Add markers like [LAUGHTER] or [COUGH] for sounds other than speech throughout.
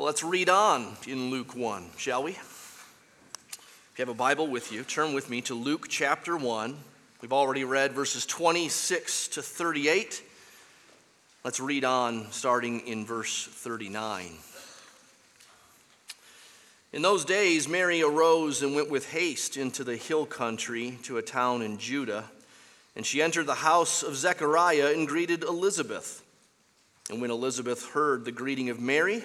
Let's read on in Luke 1, shall we? If you have a Bible with you, turn with me to Luke chapter 1. We've already read verses 26 to 38. Let's read on starting in verse 39. In those days, Mary arose and went with haste into the hill country to a town in Judah. And she entered the house of Zechariah and greeted Elizabeth. And when Elizabeth heard the greeting of Mary,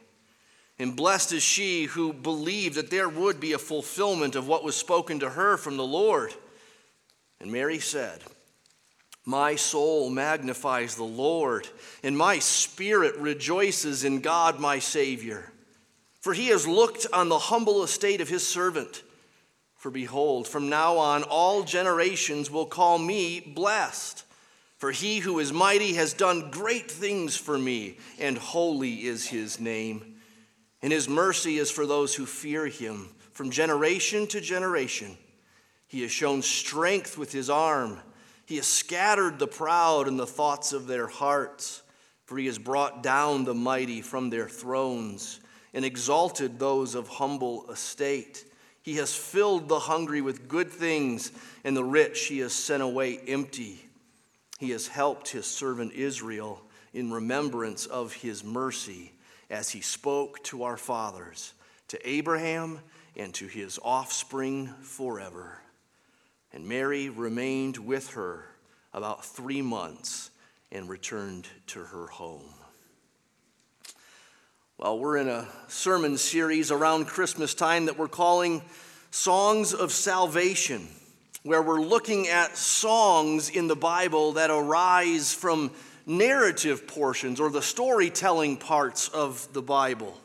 And blessed is she who believed that there would be a fulfillment of what was spoken to her from the Lord. And Mary said, My soul magnifies the Lord, and my spirit rejoices in God my Savior. For he has looked on the humble estate of his servant. For behold, from now on all generations will call me blessed. For he who is mighty has done great things for me, and holy is his name and his mercy is for those who fear him from generation to generation. He has shown strength with his arm. He has scattered the proud in the thoughts of their hearts, for he has brought down the mighty from their thrones and exalted those of humble estate. He has filled the hungry with good things, and the rich he has sent away empty. He has helped his servant Israel in remembrance of his mercy as he spoke to our fathers, to Abraham, and to his offspring forever. And Mary remained with her about three months and returned to her home. Well, we're in a sermon series around Christmas time that we're calling Songs of Salvation, where we're looking at songs in the Bible that arise from narrative portions or the storytelling parts of the Bible.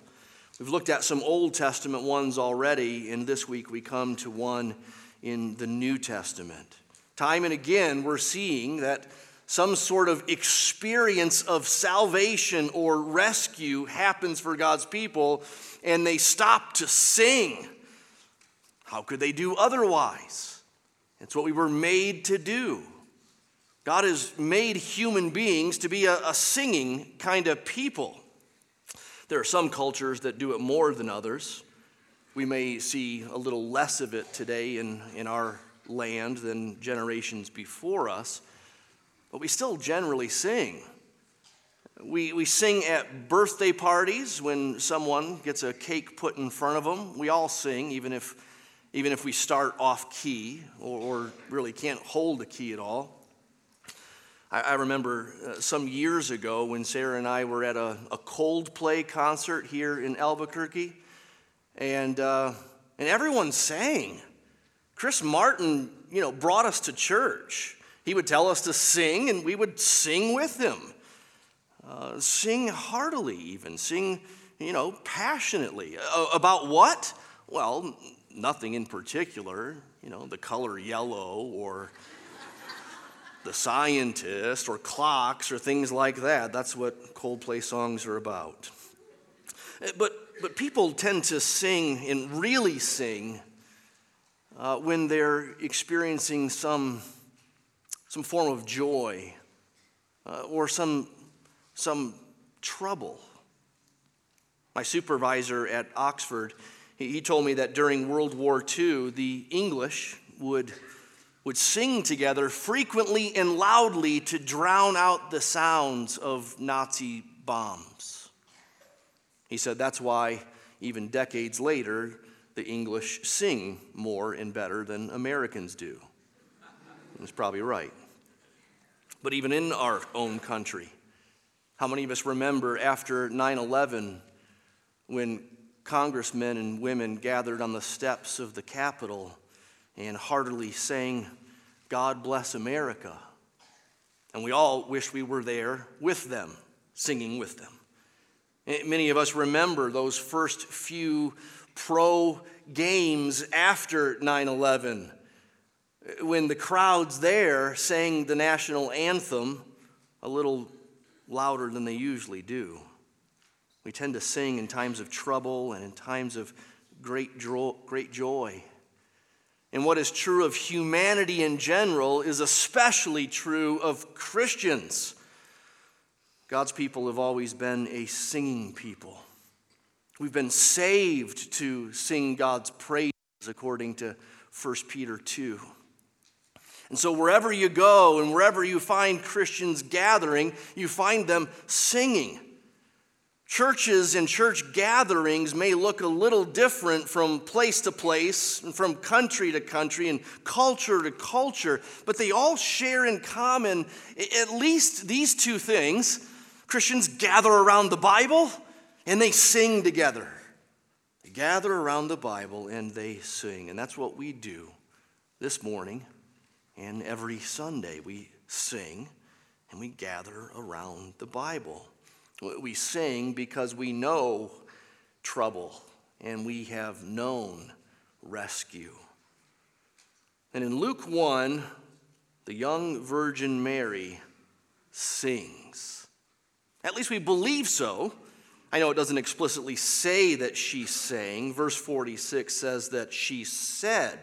We've looked at some Old Testament ones already, and this week we come to one in the New Testament. Time and again, we're seeing that some sort of experience of salvation or rescue happens for God's people, and they stop to sing. How could they do otherwise? It's what we were made to do. God has made human beings to be a, a singing kind of people. There are some cultures that do it more than others. We may see a little less of it today in, in our land than generations before us, but we still generally sing. We, we sing at birthday parties when someone gets a cake put in front of them. We all sing, even if, even if we start off key or, or really can't hold a key at all. I, I remember uh, some years ago when Sarah and I were at a, a Coldplay concert here in Albuquerque, and, uh, and everyone sang. Chris Martin, you know, brought us to church. He would tell us to sing, and we would sing with him. Uh, sing heartily, even. Sing, you know, passionately. About what? Well, nothing in particular. You know, the color yellow or the scientist or clocks or things like that. That's what Coldplay songs are about. Eh, but, but people tend to sing and really sing uh, when they're experiencing some, some form of joy uh, or some, some trouble. My supervisor at Oxford, he, he told me that during World War II, the English would would sing together frequently and loudly to drown out the sounds of Nazi bombs. He said that's why, even decades later, the English sing more and better than Americans do. He's probably right. But even in our own country, how many of us remember after 9 11 when congressmen and women gathered on the steps of the Capitol and heartily sang, God bless America. And we all wish we were there with them, singing with them. Eh, many of us remember those first few pro games after 9 11 eh, when the crowds there sang the national anthem a little louder than they usually do. We tend to sing in times of trouble and in times of great, great joy. And what is true of humanity in general is especially true of Christians. God's people have always been a singing people. We've been saved to sing God's praises according to 1 Peter 2. And so, wherever you go and wherever you find Christians gathering, you find them singing. Churches and church gatherings may look a little different from place to place and from country to country and culture to culture, but they all share in common at least these two things. Christians gather around the Bible and they sing together. They gather around the Bible and they sing. And that's what we do this morning and every Sunday. We sing and we gather around the Bible. We sing because we know trouble and we have known rescue. And in Luke 1, the young Virgin Mary sings. At least we believe so. I know it doesn't explicitly say that she sang. Verse 46 says that she said.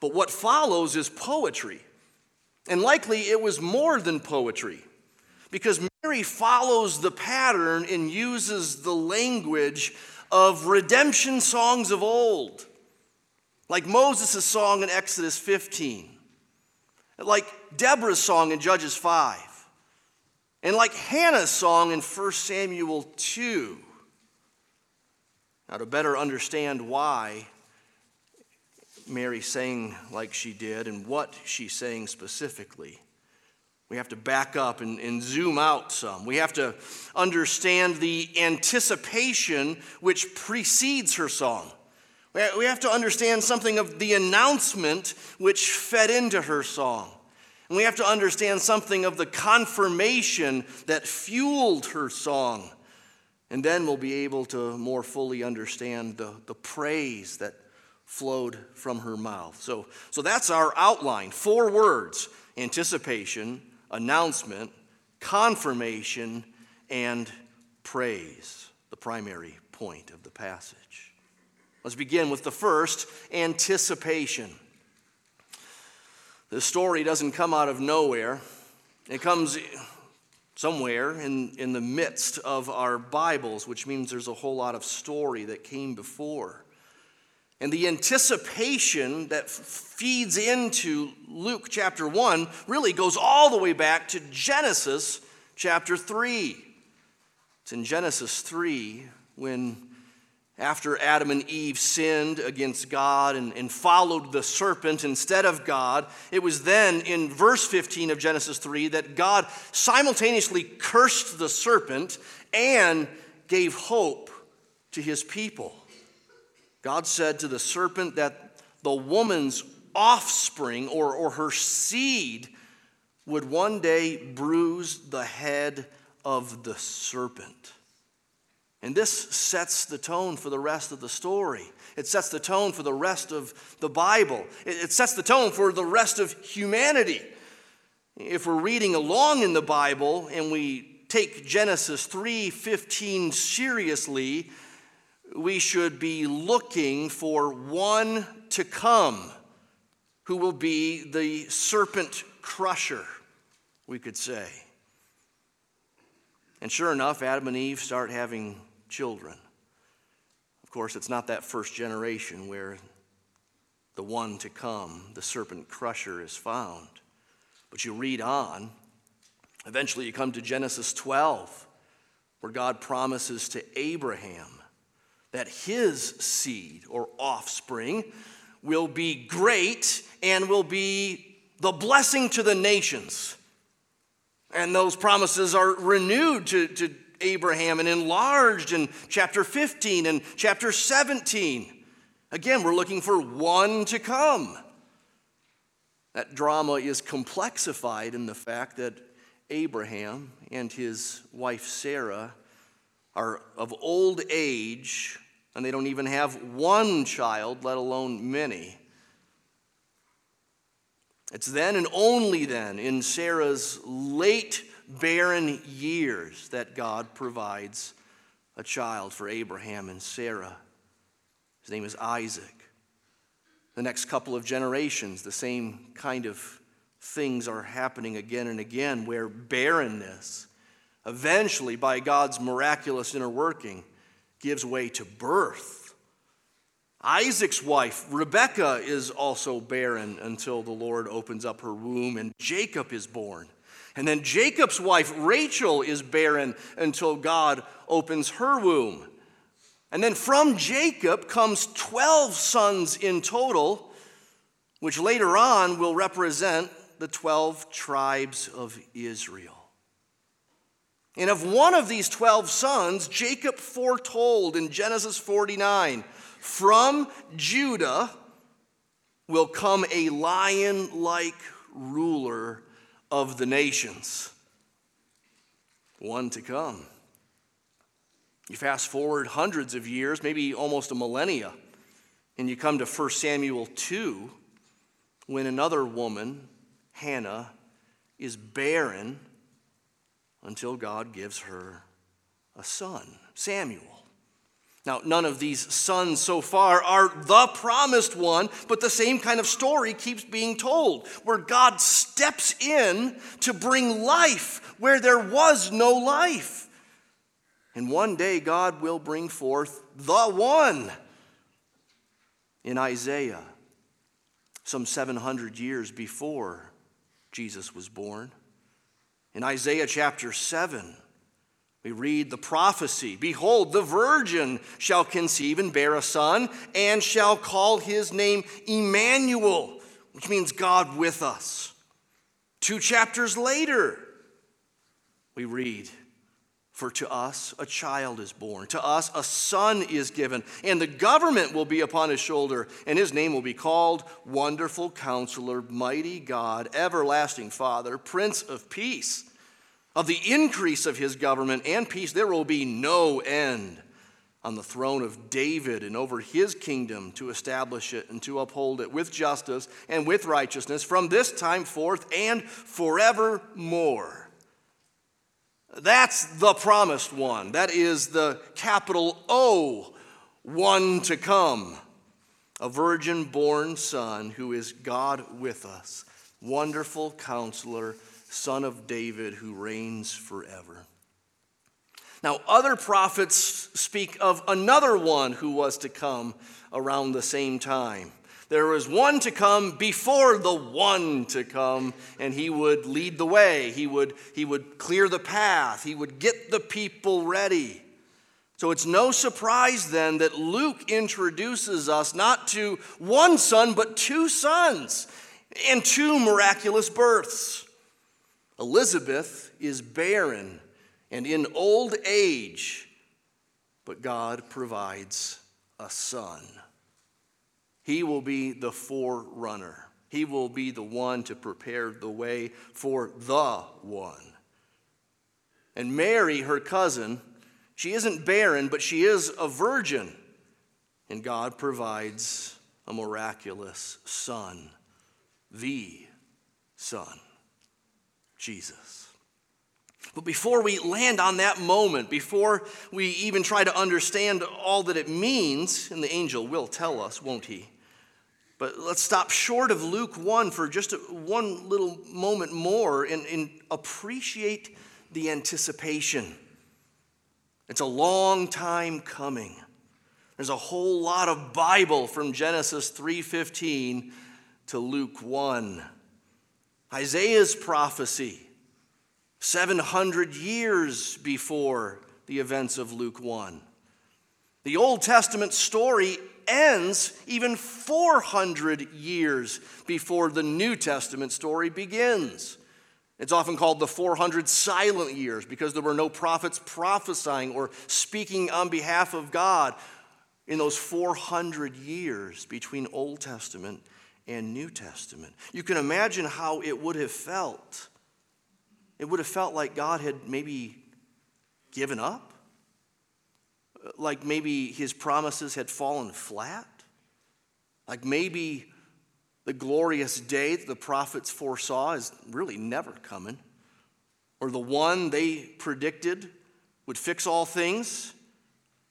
But what follows is poetry. And likely it was more than poetry because Mary follows the pattern and uses the language of redemption songs of old, like Moses' song in Exodus 15, like Deborah's song in Judges 5, and like Hannah's song in 1 Samuel 2. Now, to better understand why Mary sang like she did and what she's saying specifically, we have to back up and, and, zoom out some. We have to understand the anticipation which precedes her song. We have to understand something of the announcement which fed into her song. And we have to understand something of the confirmation that fueled her song. And then we'll be able to more fully understand the, the praise that flowed from her mouth. So, so that's our outline four words anticipation, announcement, confirmation, and praise, the primary point of the passage. Let's begin with the first anticipation. The story doesn't come out of nowhere, it comes somewhere in, in the midst of our Bibles, which means there's a whole lot of story that came before. And the anticipation that feeds into Luke chapter 1 really goes all the way back to Genesis chapter 3. It's in Genesis 3 when, after Adam and Eve sinned against God and, and followed the serpent instead of God, it was then in verse 15 of Genesis 3 that God simultaneously cursed the serpent and gave hope to his people. God said to the serpent that the woman's offspring or, or her seed would one day bruise the head of the serpent. And this sets the tone for the rest of the story. It sets the tone for the rest of the Bible. It, it sets the tone for the rest of humanity. If we're reading along in the Bible and we take Genesis 3:15 seriously, we should be looking for one to come who will be the serpent crusher, we could say. And sure enough, Adam and Eve start having children. Of course, it's not that first generation where the one to come, the serpent crusher, is found. But you read on. Eventually, you come to Genesis 12, where God promises to Abraham that his seed or offspring will be great and will be the blessing to the nations. And those promises are renewed to, to Abraham and enlarged in chapter 15 and chapter 17. Again, we're looking for one to come. That drama is complexified in the fact that Abraham and his wife Sarah are of old age and they don't even have one child, let alone many. It's then and only then, in Sarah's late barren years, that God provides a child for Abraham and Sarah. His name is Isaac. The next couple of generations, the same kind of things are happening again and again, where barrenness, eventually by God's miraculous inner working, gives way to birth. Isaac's wife, Rebekah, is also barren until the Lord opens up her womb and Jacob is born. And then Jacob's wife, Rachel, is barren until God opens her womb. And then from Jacob comes 12 sons in total, which later on will represent the 12 tribes of Israel. And of one of these 12 sons, Jacob foretold in Genesis 49 from Judah will come a lion like ruler of the nations. One to come. You fast forward hundreds of years, maybe almost a millennia, and you come to 1 Samuel 2 when another woman, Hannah, is barren until God gives her a son, Samuel. Now, none of these sons so far are the promised one, but the same kind of story keeps being told, where God steps in to bring life where there was no life. And one day, God will bring forth the one in Isaiah, some 700 years before Jesus was born. In Isaiah chapter 7, we read the prophecy Behold, the virgin shall conceive and bear a son, and shall call his name Emmanuel, which means God with us. Two chapters later, we read, For to us a child is born, to us a son is given, and the government will be upon his shoulder, and his name will be called Wonderful Counselor, Mighty God, Everlasting Father, Prince of Peace. Of the increase of his government and peace, there will be no end on the throne of David and over his kingdom to establish it and to uphold it with justice and with righteousness from this time forth and forevermore. That's the promised one. That is the capital O, one to come. A virgin born son who is God with us, wonderful counselor son of David, who reigns forever. Now, other prophets speak of another one who was to come around the same time. There was one to come before the one to come, and he would lead the way. He would, he would clear the path. He would get the people ready. So it's no surprise then that Luke introduces us not to one son, but two sons and two miraculous births. Elizabeth is barren and in old age, but God provides a son. He will be the forerunner. He will be the one to prepare the way for the one. And Mary, her cousin, she isn't barren, but she is a virgin. And God provides a miraculous son, the Son. Jesus. But before we land on that moment, before we even try to understand all that it means, and the angel will tell us, won't he? But let's stop short of Luke 1 for just a, one little moment more and, and appreciate the anticipation. It's a long time coming. There's a whole lot of Bible from Genesis 3:15 to Luke 1. Isaiah's prophecy, 700 years before the events of Luke 1. The Old Testament story ends even 400 years before the New Testament story begins. It's often called the 400 silent years because there were no prophets prophesying or speaking on behalf of God in those 400 years between Old Testament and New Testament. You can imagine how it would have felt. It would have felt like God had maybe given up. Like maybe his promises had fallen flat? Like maybe the glorious day that the prophets foresaw is really never coming? Or the one they predicted would fix all things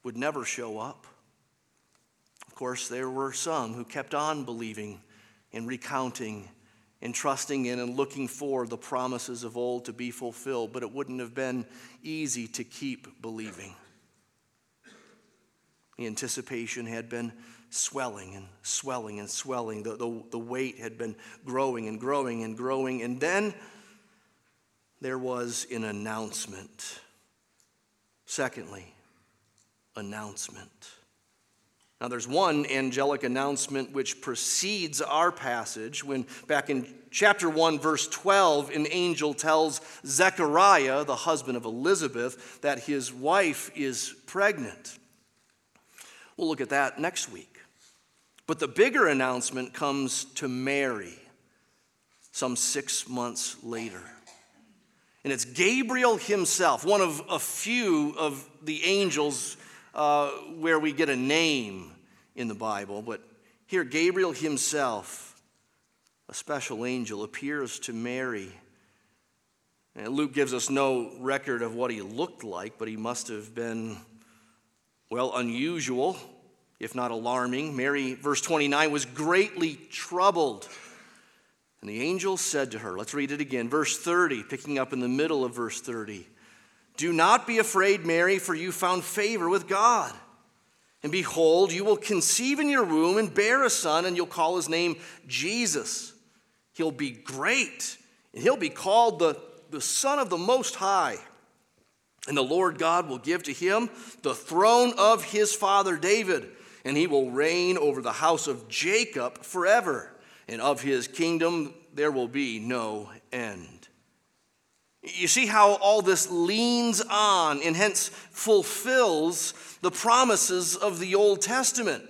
would never show up? Of course, there were some who kept on believing and recounting and trusting in and looking for the promises of old to be fulfilled, but it wouldn't have been easy to keep believing. The anticipation had been swelling and swelling and swelling. The, the, the weight had been growing and growing and growing. And then there was an announcement. Secondly, announcement. Now, there's one angelic announcement which precedes our passage when, back in chapter 1, verse 12, an angel tells Zechariah, the husband of Elizabeth, that his wife is pregnant. We'll look at that next week. But the bigger announcement comes to Mary some six months later. And it's Gabriel himself, one of a few of the angels uh, where we get a name in the Bible. But here, Gabriel himself, a special angel, appears to Mary. And Luke gives us no record of what he looked like, but he must have been, well, unusual, if not alarming. Mary, verse 29, was greatly troubled. And the angel said to her, let's read it again, verse 30, picking up in the middle of verse 30. Do not be afraid, Mary, for you found favor with God. And behold, you will conceive in your womb and bear a son, and you'll call his name Jesus. He'll be great, and he'll be called the, the Son of the Most High. And the Lord God will give to him the throne of his father David, and he will reign over the house of Jacob forever, and of his kingdom there will be no end. You see how all this leans on and hence fulfills the promises of the Old Testament.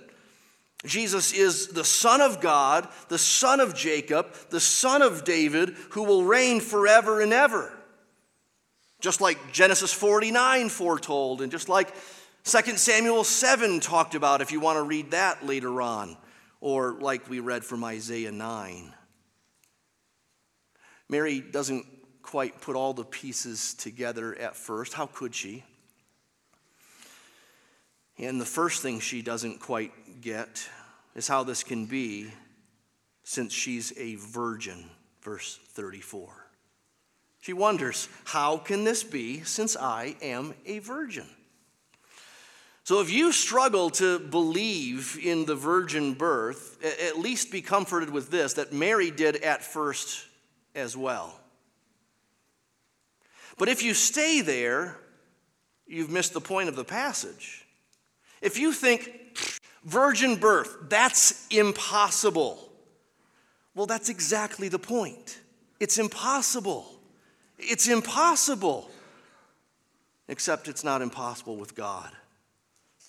Jesus is the Son of God, the Son of Jacob, the Son of David, who will reign forever and ever. Just like Genesis 49 foretold, and just like 2 Samuel 7 talked about, if you want to read that later on, or like we read from Isaiah 9. Mary doesn't quite put all the pieces together at first. How could she? And the first thing she doesn't quite get is how this can be since she's a virgin, verse 34. She wonders, how can this be since I am a virgin? So, if you struggle to believe in the virgin birth, at least be comforted with this that Mary did at first as well. But if you stay there, you've missed the point of the passage. If you think, virgin birth, that's impossible, well, that's exactly the point. It's impossible. It's impossible. Except it's not impossible with God.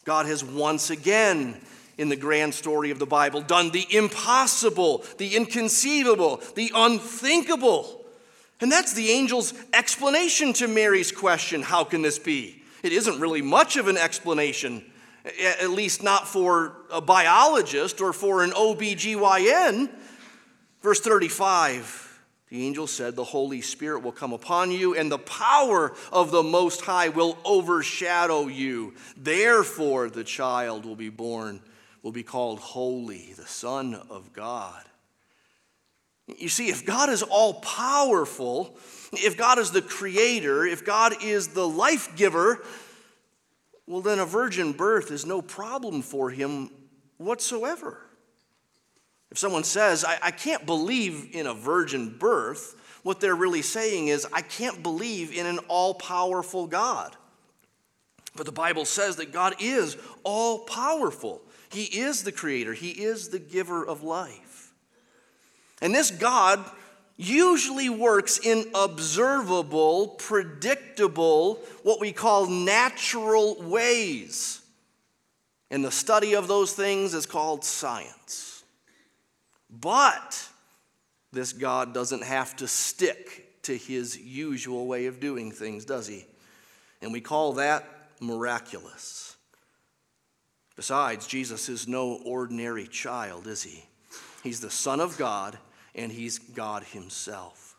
God has once again, in the grand story of the Bible, done the impossible, the inconceivable, the unthinkable. And that's the angel's explanation to Mary's question how can this be? It isn't really much of an explanation, at least not for a biologist or for an OBGYN. Verse 35 the angel said, The Holy Spirit will come upon you, and the power of the Most High will overshadow you. Therefore, the child will be born, will be called Holy, the Son of God. You see, if God is all powerful, if God is the creator, if God is the life giver, well, then a virgin birth is no problem for him whatsoever. If someone says, I, I can't believe in a virgin birth, what they're really saying is, I can't believe in an all powerful God. But the Bible says that God is all powerful. He is the creator, He is the giver of life. And this God usually works in observable, predictable, what we call natural ways. And the study of those things is called science. But this God doesn't have to stick to his usual way of doing things, does he? And we call that miraculous. Besides, Jesus is no ordinary child, is he? He's the Son of God, and he's God himself.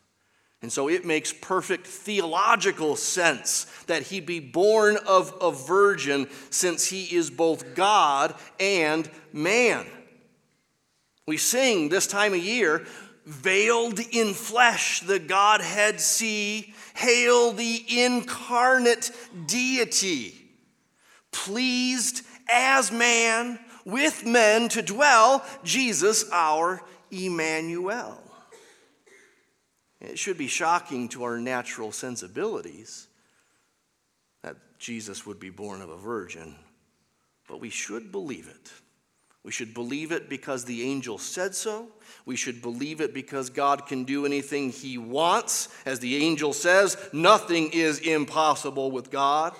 And so it makes perfect theological sense that he be born of a virgin since he is both God and man. We sing this time of year, veiled in flesh, the Godhead see, hail the incarnate deity, pleased as man with men to dwell, Jesus our Emmanuel. It should be shocking to our natural sensibilities that Jesus would be born of a virgin, but we should believe it. We should believe it because the angel said so. We should believe it because God can do anything he wants. As the angel says, nothing is impossible with God.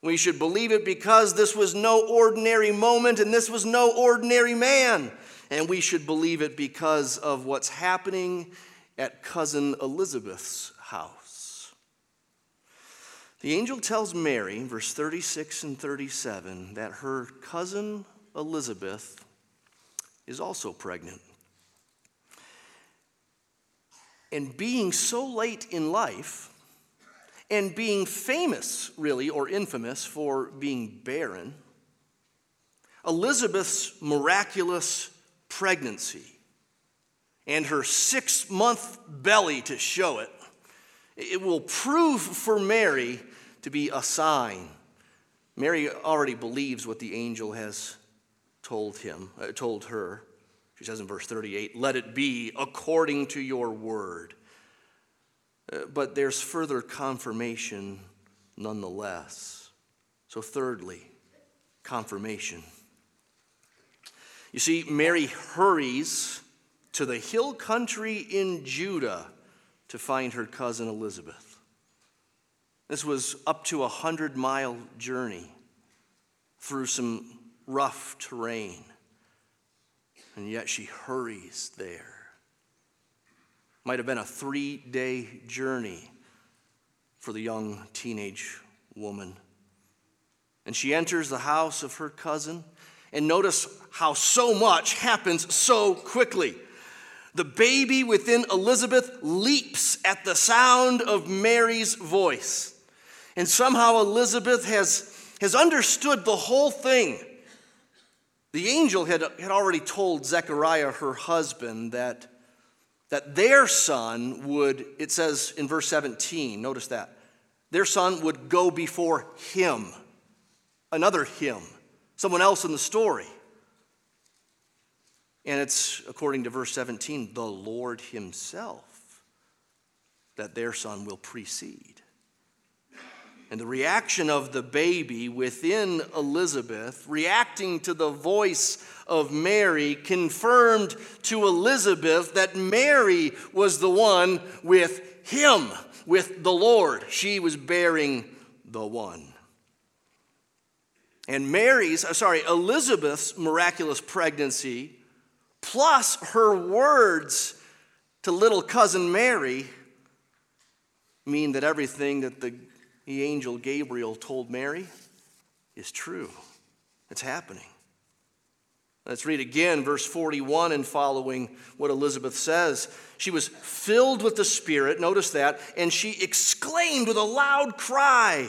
We should believe it because this was no ordinary moment and this was no ordinary man. And we should believe it because of what's happening at cousin Elizabeth's house. The angel tells Mary, verse 36 and 37, that her cousin Elizabeth is also pregnant. And being so late in life, and being famous, really, or infamous for being barren, Elizabeth's miraculous pregnancy and her six month belly to show it, it will prove for Mary to be a sign. Mary already believes what the angel has told him, uh, told her. She says in verse 38, "Let it be according to your word." Uh, but there's further confirmation nonetheless. So, thirdly, confirmation. You see, Mary hurries to the hill country in Judah to find her cousin Elizabeth. This was up to a hundred mile journey through some rough terrain, and yet she hurries there. Might have been a three day journey for the young teenage woman. And she enters the house of her cousin, and notice how so much happens so quickly. The baby within Elizabeth leaps at the sound of Mary's voice. And somehow Elizabeth has, has understood the whole thing. The angel had, had already told Zechariah, her husband, that, that their son would, it says in verse 17, notice that, their son would go before him, another him, someone else in the story. And it's, according to verse 17, the Lord Himself that their son will precede. And the reaction of the baby within Elizabeth, reacting to the voice of Mary, confirmed to Elizabeth that Mary was the one with Him, with the Lord. She was bearing the one. And Mary's, uh, sorry, Elizabeth's miraculous pregnancy plus her words to little cousin Mary mean that everything that the, the angel Gabriel told Mary is true. It's happening. Let's read again, verse 41 and following what Elizabeth says. She was filled with the Spirit, notice that, and she exclaimed with a loud cry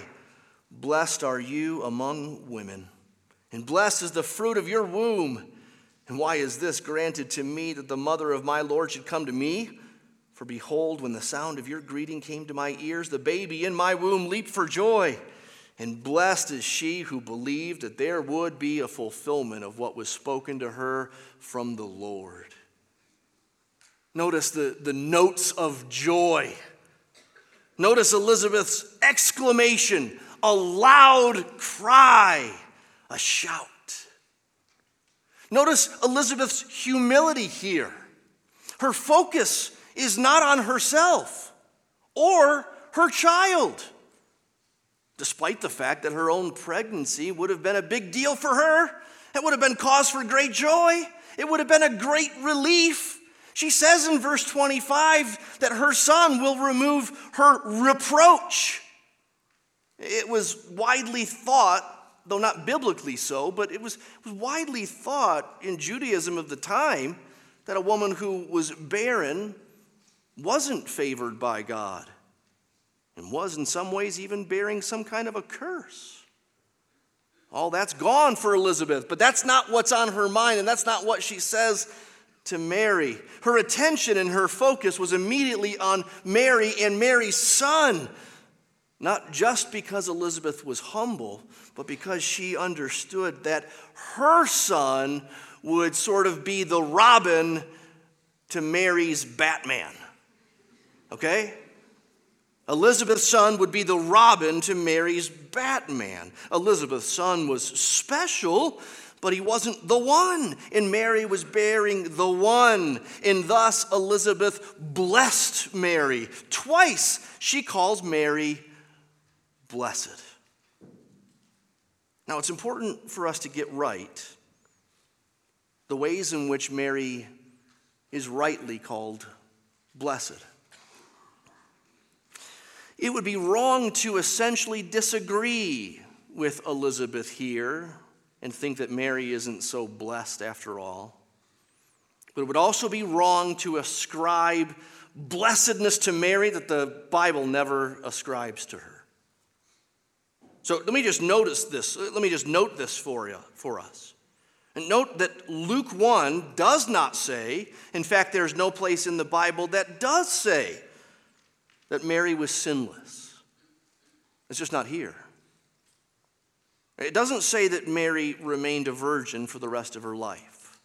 Blessed are you among women, and blessed is the fruit of your womb. And why is this granted to me that the mother of my Lord should come to me? For behold, when the sound of your greeting came to my ears, the baby in my womb leaped for joy. And blessed is she who believed that there would be a fulfillment of what was spoken to her from the Lord. Notice the, the notes of joy. Notice Elizabeth's exclamation, a loud cry, a shout. Notice Elizabeth's humility here. Her focus is not on herself or her child, despite the fact that her own pregnancy would have been a big deal for her. It would have been cause for great joy. It would have been a great relief. She says in verse 25 that her son will remove her reproach. It was widely thought though not biblically so, but it was, it was widely thought in Judaism of the time that a woman who was barren wasn't favored by God and was in some ways even bearing some kind of a curse. All that's gone for Elizabeth, but that's not what's on her mind, and that's not what she says to Mary. Her attention and her focus was immediately on Mary and Mary's son, not just because Elizabeth was humble, but because she understood that her son would sort of be the Robin to Mary's Batman. Okay? Elizabeth's son would be the Robin to Mary's Batman. Elizabeth's son was special, but he wasn't the one. And Mary was bearing the one. And thus Elizabeth blessed Mary. Twice she calls Mary blessed. Now it's important for us to get right the ways in which Mary is rightly called blessed. It would be wrong to essentially disagree with Elizabeth here and think that Mary isn't so blessed after all. But it would also be wrong to ascribe blessedness to Mary that the Bible never ascribes to her. So let me just notice this. Let me just note this for you, for us. And note that Luke 1 does not say, in fact, there's no place in the Bible that does say that Mary was sinless. It's just not here. It doesn't say that Mary remained a virgin for the rest of her life.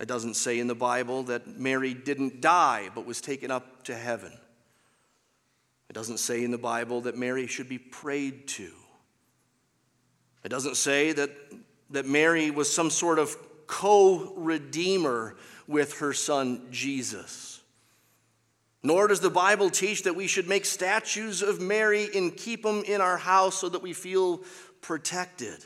It doesn't say in the Bible that Mary didn't die but was taken up to heaven. It doesn't say in the Bible that Mary should be prayed to. It doesn't say that, that Mary was some sort of co redeemer with her son Jesus. Nor does the Bible teach that we should make statues of Mary and keep them in our house so that we feel protected.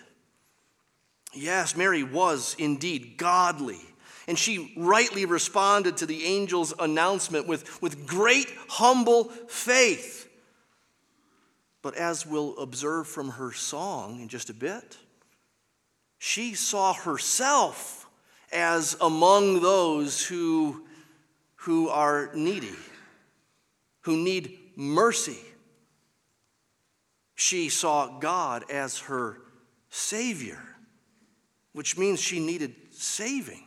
Yes, Mary was indeed godly. And she rightly responded to the angel's announcement with, with great humble faith. But as we'll observe from her song in just a bit, she saw herself as among those who, who are needy who need mercy. She saw God as her Savior, which means she needed saving.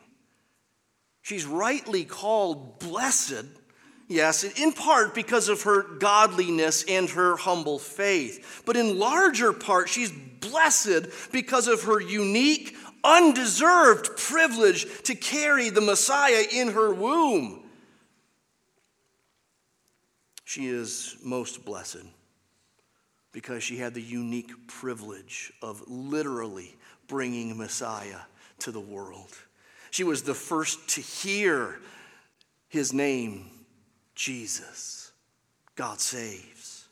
She's rightly called blessed, yes, in part because of her godliness and her humble faith. But in larger part, she's blessed because of her unique, undeserved privilege to carry the Messiah in her womb. She is most blessed because she had the unique privilege of literally bringing Messiah to the world. She was the first to hear his name, Jesus. God saves.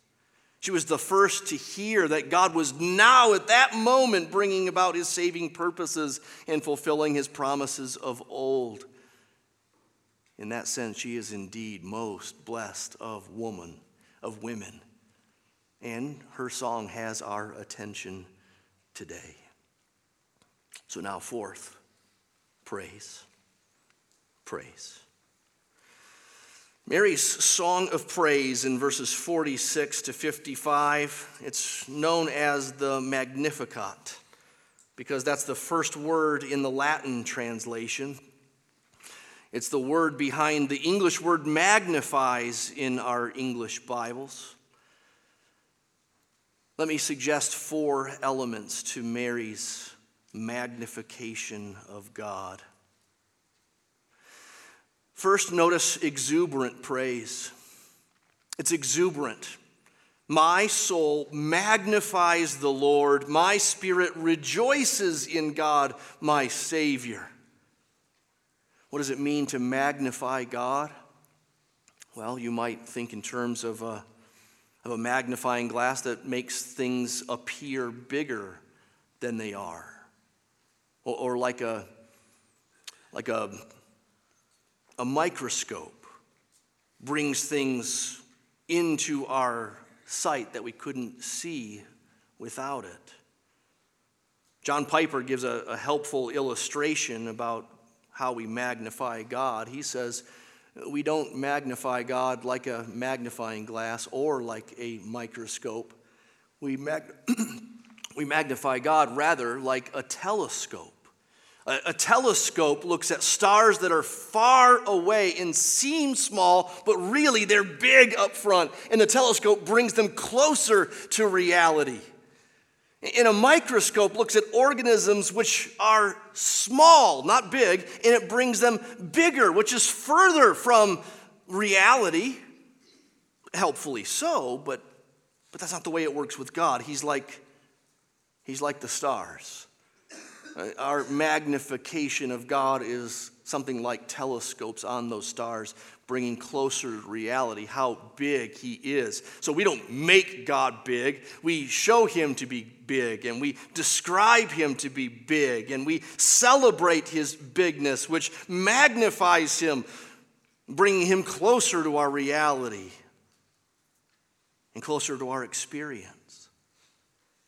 She was the first to hear that God was now, at that moment, bringing about his saving purposes and fulfilling his promises of old. In that sense, she is indeed most blessed of woman, of women. And her song has our attention today. So now, fourth, praise. Praise. Mary's song of praise in verses 46 to 55, it's known as the Magnificat because that's the first word in the Latin translation. It's the word behind the English word magnifies in our English Bibles. Let me suggest four elements to Mary's magnification of God. First, notice exuberant praise. It's exuberant. My soul magnifies the Lord, my spirit rejoices in God, my Savior. What does it mean to magnify God? Well, you might think in terms of a, of a magnifying glass that makes things appear bigger than they are. Or, or like, a, like a, a microscope brings things into our sight that we couldn't see without it. John Piper gives a, a helpful illustration about how we magnify God. He says, We don't magnify God like a magnifying glass or like a microscope. We, mag- [CLEARS THROAT] we magnify God rather like a telescope. A, a, telescope looks at stars that are far away and seem small, but really they're big up front, and the telescope brings them closer to reality. In a microscope looks at organisms which are small, not big, and it brings them bigger, which is further from reality. Helpfully so, but, but that's not the way it works with God. He's like, he's like the stars. Uh, our magnification of God is something like telescopes on those stars, bringing closer to reality how big He is. So we don't make God big, we show Him to be big, and we describe Him to be big, and we celebrate His bigness, which magnifies Him, bringing Him closer to our reality and closer to our experience.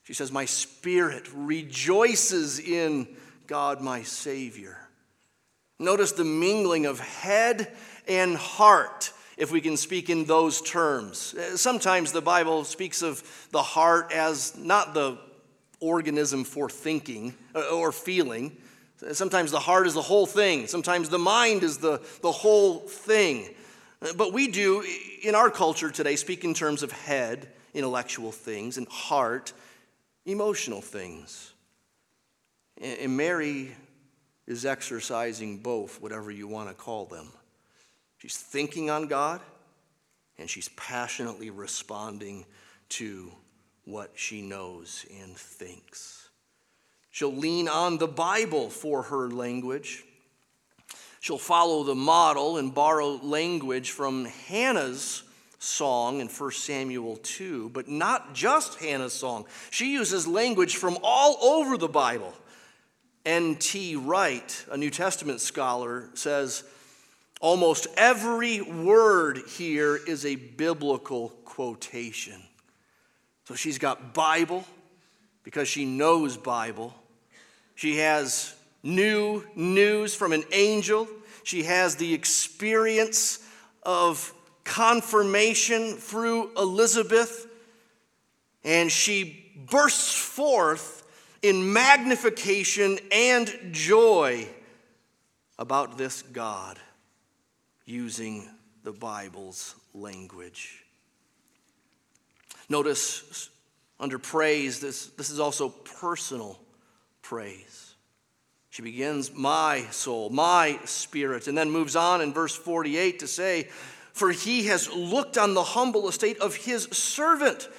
She says, My spirit rejoices in God, my Savior. Notice the mingling of head and heart, if we can speak in those terms. Uh, sometimes the Bible speaks of the heart as not the organism for thinking uh, or feeling. Uh, sometimes the heart is the whole thing, sometimes the mind is the, the whole thing. Uh, but we do, in our culture today, speak in terms of head, intellectual things, and heart, emotional things. And Mary is exercising both, whatever you want to call them. She's thinking on God, and she's passionately responding to what she knows and thinks. She'll lean on the Bible for her language. She'll follow the model and borrow language from Hannah's song in 1 Samuel 2, but not just Hannah's song. She uses language from all over the Bible. N.T. Wright, a New Testament scholar, says almost every word here is a biblical quotation. So she's got Bible because she knows Bible. She has new news from an angel. She has the experience of confirmation through Elizabeth. And she bursts forth in magnification and joy about this God using the Bible's language. Notice under praise, this, this is also personal praise. She begins, My soul, my spirit, and then moves on in verse 48 to say, For he has looked on the humble estate of his servant,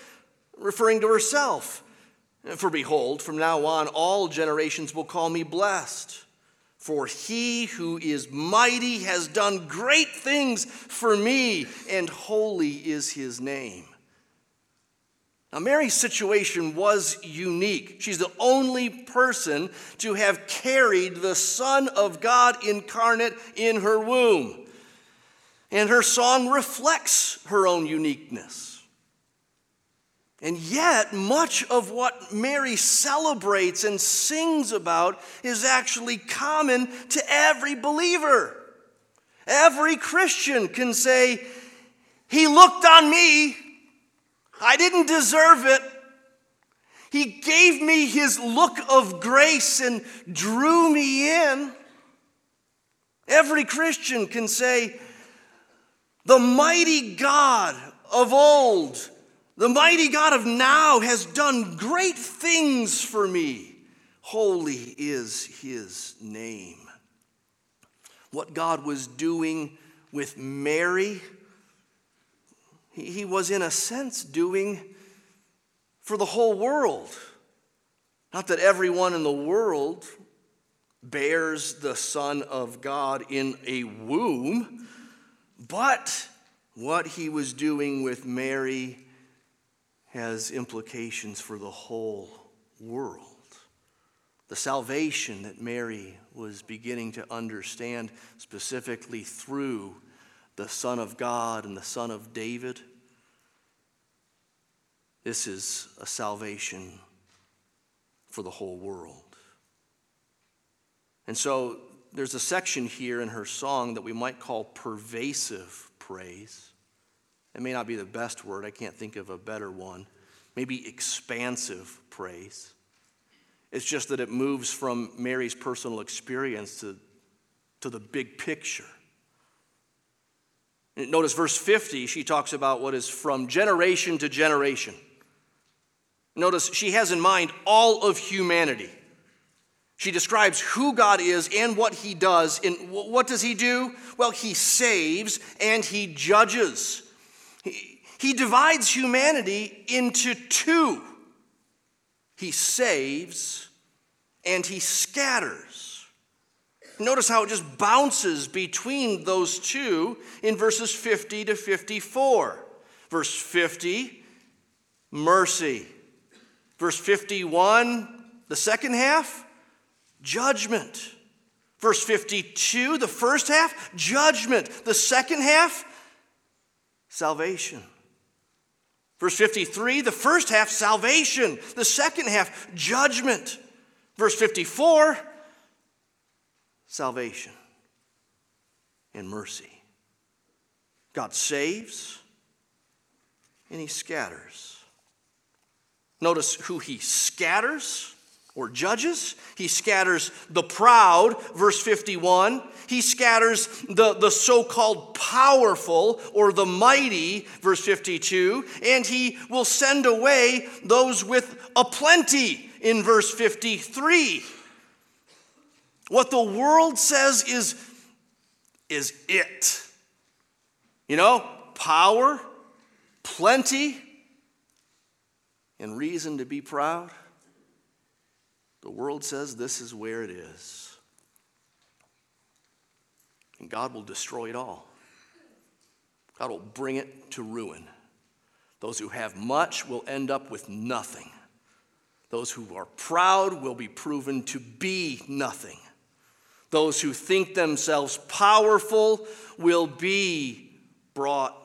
referring to herself. For behold, from now on, all generations will call me blessed. For he who is mighty has done great things for me, and holy is his name. Now, Mary's situation was unique. She's the only person to have carried the Son of God incarnate in her womb. And her song reflects her own uniqueness. And yet, much of what Mary celebrates and sings about is actually common to every believer. Every Christian can say, He looked on me I didn't deserve it. He gave me his look of grace and drew me in. Every Christian can say, The mighty God of old, the mighty God of now has done great things for me. Holy is his name. What God was doing with Mary he was, in a sense, doing for the whole world. Not that everyone in the world bears the Son of God in a womb, but what he was doing with Mary has implications for the whole world. The salvation that Mary was beginning to understand specifically through the Son of God and the Son of David. This is a salvation for the whole world. And so there's a section here in her song that we might call pervasive praise. It may not be the best word, I can't think of a better one. Maybe expansive praise. It's just that it moves from Mary's personal experience to, to the big picture. Notice verse 50, she talks about what is from generation to generation. Notice she has in mind all of humanity. She describes who God is and what he does. And what does he do? Well, he saves and he judges. He, divides humanity into two he saves and he scatters. Notice how it just bounces between those two in verses 50 to 54. Verse 50, mercy. Verse 51, the second half, judgment. Verse 52, the first half, judgment. The second half, salvation. Verse 53, the first half, salvation. The second half, judgment. Verse 54, salvation and mercy. God saves and he scatters. Notice who he scatters or judges. He scatters the proud, verse 51. He scatters the, the so called powerful or the mighty, verse 52. And he will send away those with a plenty, in verse 53. What the world says is, is it. You know, power, plenty, and reason to be proud. The world says this is where it is. And God will destroy it all. God will bring it to ruin. Those who have much will end up with nothing. Those who are proud will be proven to be nothing. Those who think themselves powerful will be brought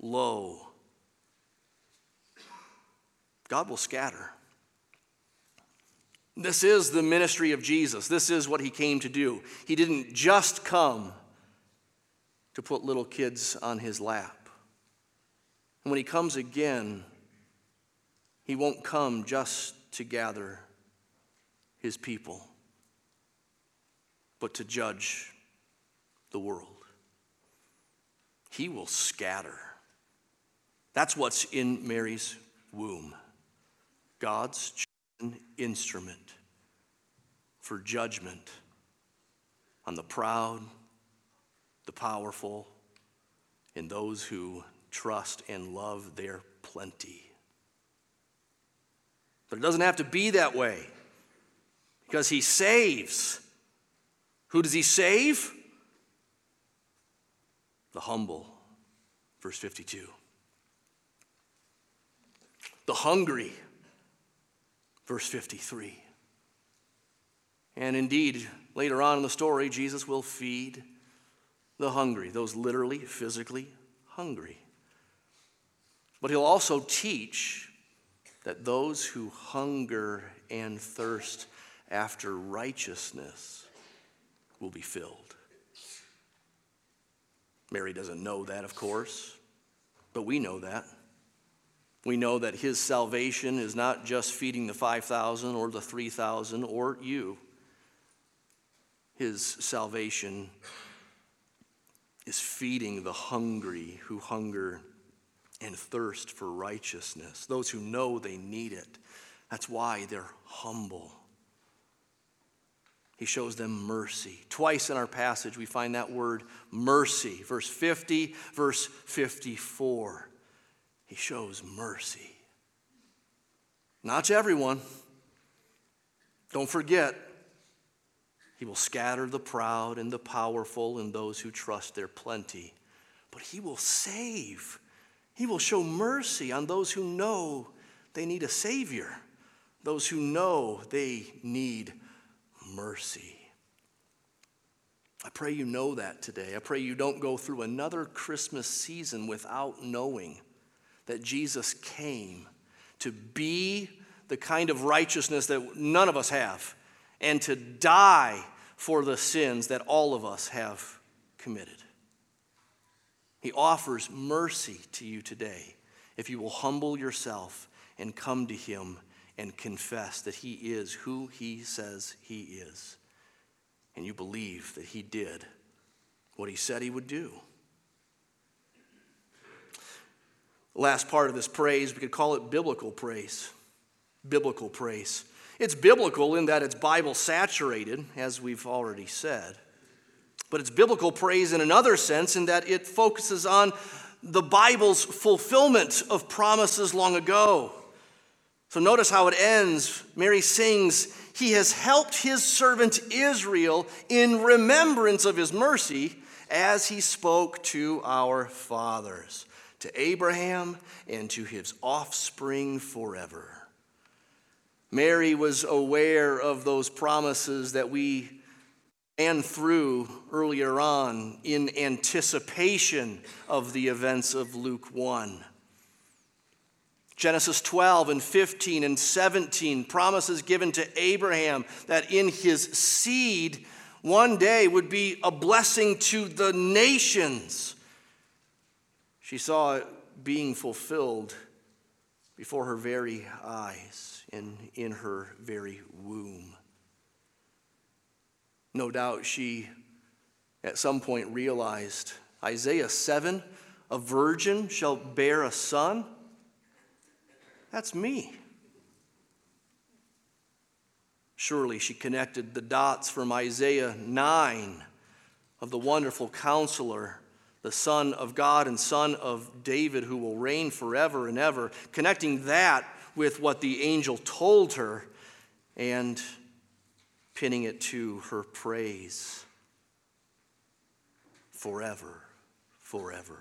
low. God will scatter. This is the ministry of Jesus. This is what he came to do. He didn't just come to put little kids on his lap. And when he comes again, he won't come just to gather his people, but to judge the world. He will scatter. That's what's in Mary's womb God's instrument for judgment on the proud, the powerful, and those who trust and love their plenty. But it doesn't have to be that way because he saves. Who does he save? The humble. Verse 52. The hungry verse 53. And indeed, later on in the story, Jesus will feed the hungry, those literally, physically hungry. But he'll also teach that those who hunger and thirst after righteousness will be filled. Mary doesn't know that, of course, but we know that. We know that his salvation is not just feeding the 5,000 or the 3,000 or you. His salvation is feeding the hungry who hunger and thirst for righteousness, those who know they need it. That's why they're humble. He shows them mercy. Twice in our passage, we find that word mercy. Verse 50, verse 54. He shows mercy. Not to everyone. Don't forget, He will scatter the proud and the powerful and those who trust their plenty. But He will save. He will show mercy on those who know they need a Savior, those who know they need mercy. I pray you know that today. I pray you don't go through another Christmas season without knowing that Jesus came to be the kind of righteousness that none of us have and to die for the sins that all of us have committed. He offers mercy to you today if you will humble yourself and come to Him and confess that He is who He says He is. And you believe that He did what He said He would do. Last part of this praise, we could call it biblical praise. Biblical praise. It's biblical in that it's Bible saturated, as we've already said. But it's biblical praise in another sense, in that it focuses on the Bible's fulfillment of promises long ago. So notice how it ends. Mary sings, He has helped His servant Israel in remembrance of His mercy as He spoke to our fathers to Abraham and to his offspring forever. Mary was aware of those promises that we ran through earlier on in anticipation of the events of Luke 1. Genesis 12 and 15 and 17, promises given to Abraham that in his seed one day would be a blessing to the nations. She saw it being fulfilled before her very eyes and in her very womb. No doubt she at some point realized Isaiah 7 a virgin shall bear a son. That's me. Surely she connected the dots from Isaiah 9 of the wonderful counselor the Son of God and Son of David who will reign forever and ever, connecting that with what the angel told her and pinning it to her praise forever, forever,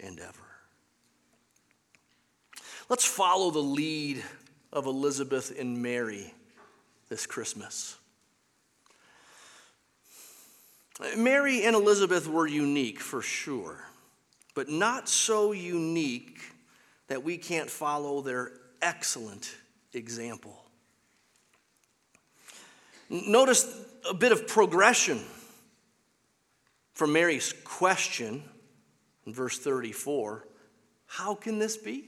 and ever. Let's follow the lead of Elizabeth and Mary this Christmas. Mary and Elizabeth were unique for sure, but not so unique that we can't follow their excellent example. Notice a bit of progression from Mary's question in verse 34 How can this be?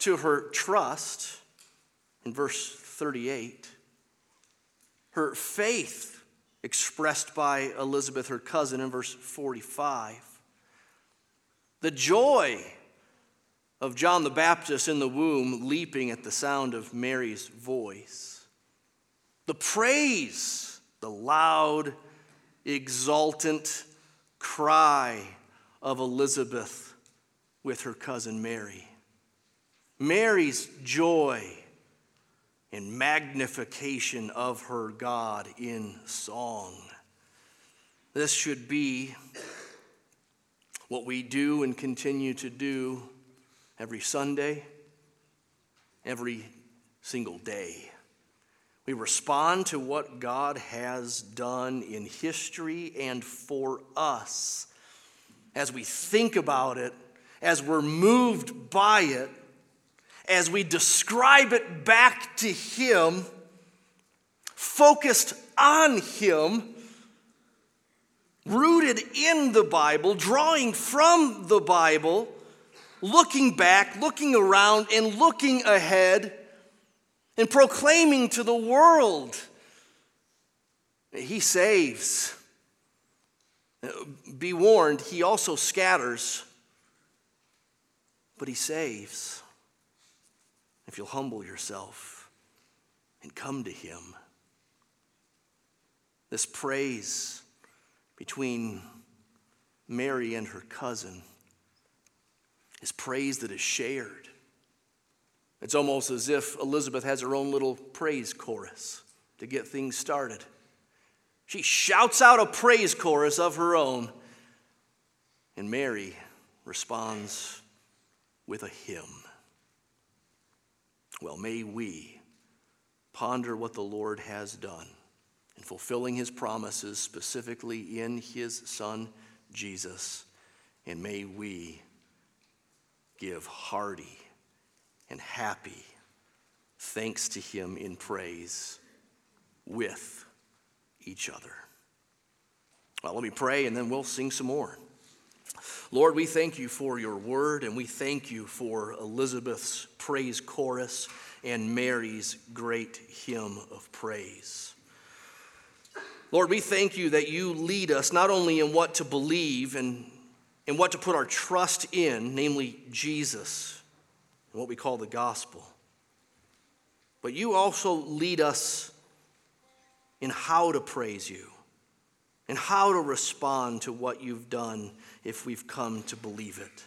To her trust in verse 38, her faith expressed by Elizabeth, her cousin, in verse 45. The joy of John the Baptist in the womb leaping at the sound of Mary's voice. The praise, the loud, exultant cry of Elizabeth with her cousin Mary. Mary's joy and magnification of her God in song. This should be what we do and continue to do every Sunday, every single day. We respond to what God has done in history and for us. As we think about it, as we're moved by it, as we describe it back to Him, focused on Him, rooted in the Bible, drawing from the Bible, looking back, looking around, and looking ahead, and proclaiming to the world He saves. Be warned, He also scatters, but He saves if you'll humble yourself and come to Him. This praise between Mary and her cousin is praise that is shared. It's almost as if Elizabeth has her own little praise chorus to get things started. She shouts out a praise chorus of her own, and Mary responds with a hymn. Well, may we ponder what the Lord has done in fulfilling his promises, specifically in his Son, Jesus, and may we give hearty and happy thanks to him in praise with each other. Well, let me pray and then we'll sing some more. Lord, we thank you for your word and we thank you for Elizabeth's praise chorus and Mary's great hymn of praise. Lord, we thank you that you lead us not only in what to believe and in what to put our trust in, namely Jesus, and what we call the gospel, but you also lead us in how to praise you and how to respond to what you've done if we've come to believe it.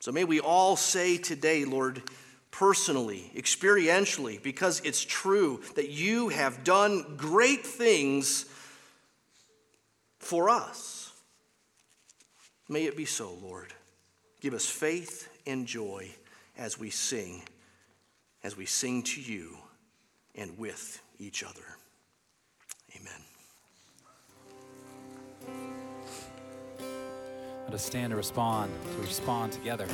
So may we all say today, Lord, personally, experientially, because it's true that you have done great things for us. May it be so, Lord. Give us faith and joy as we sing, as we sing to you and with each other. Let us stand to respond, to respond together.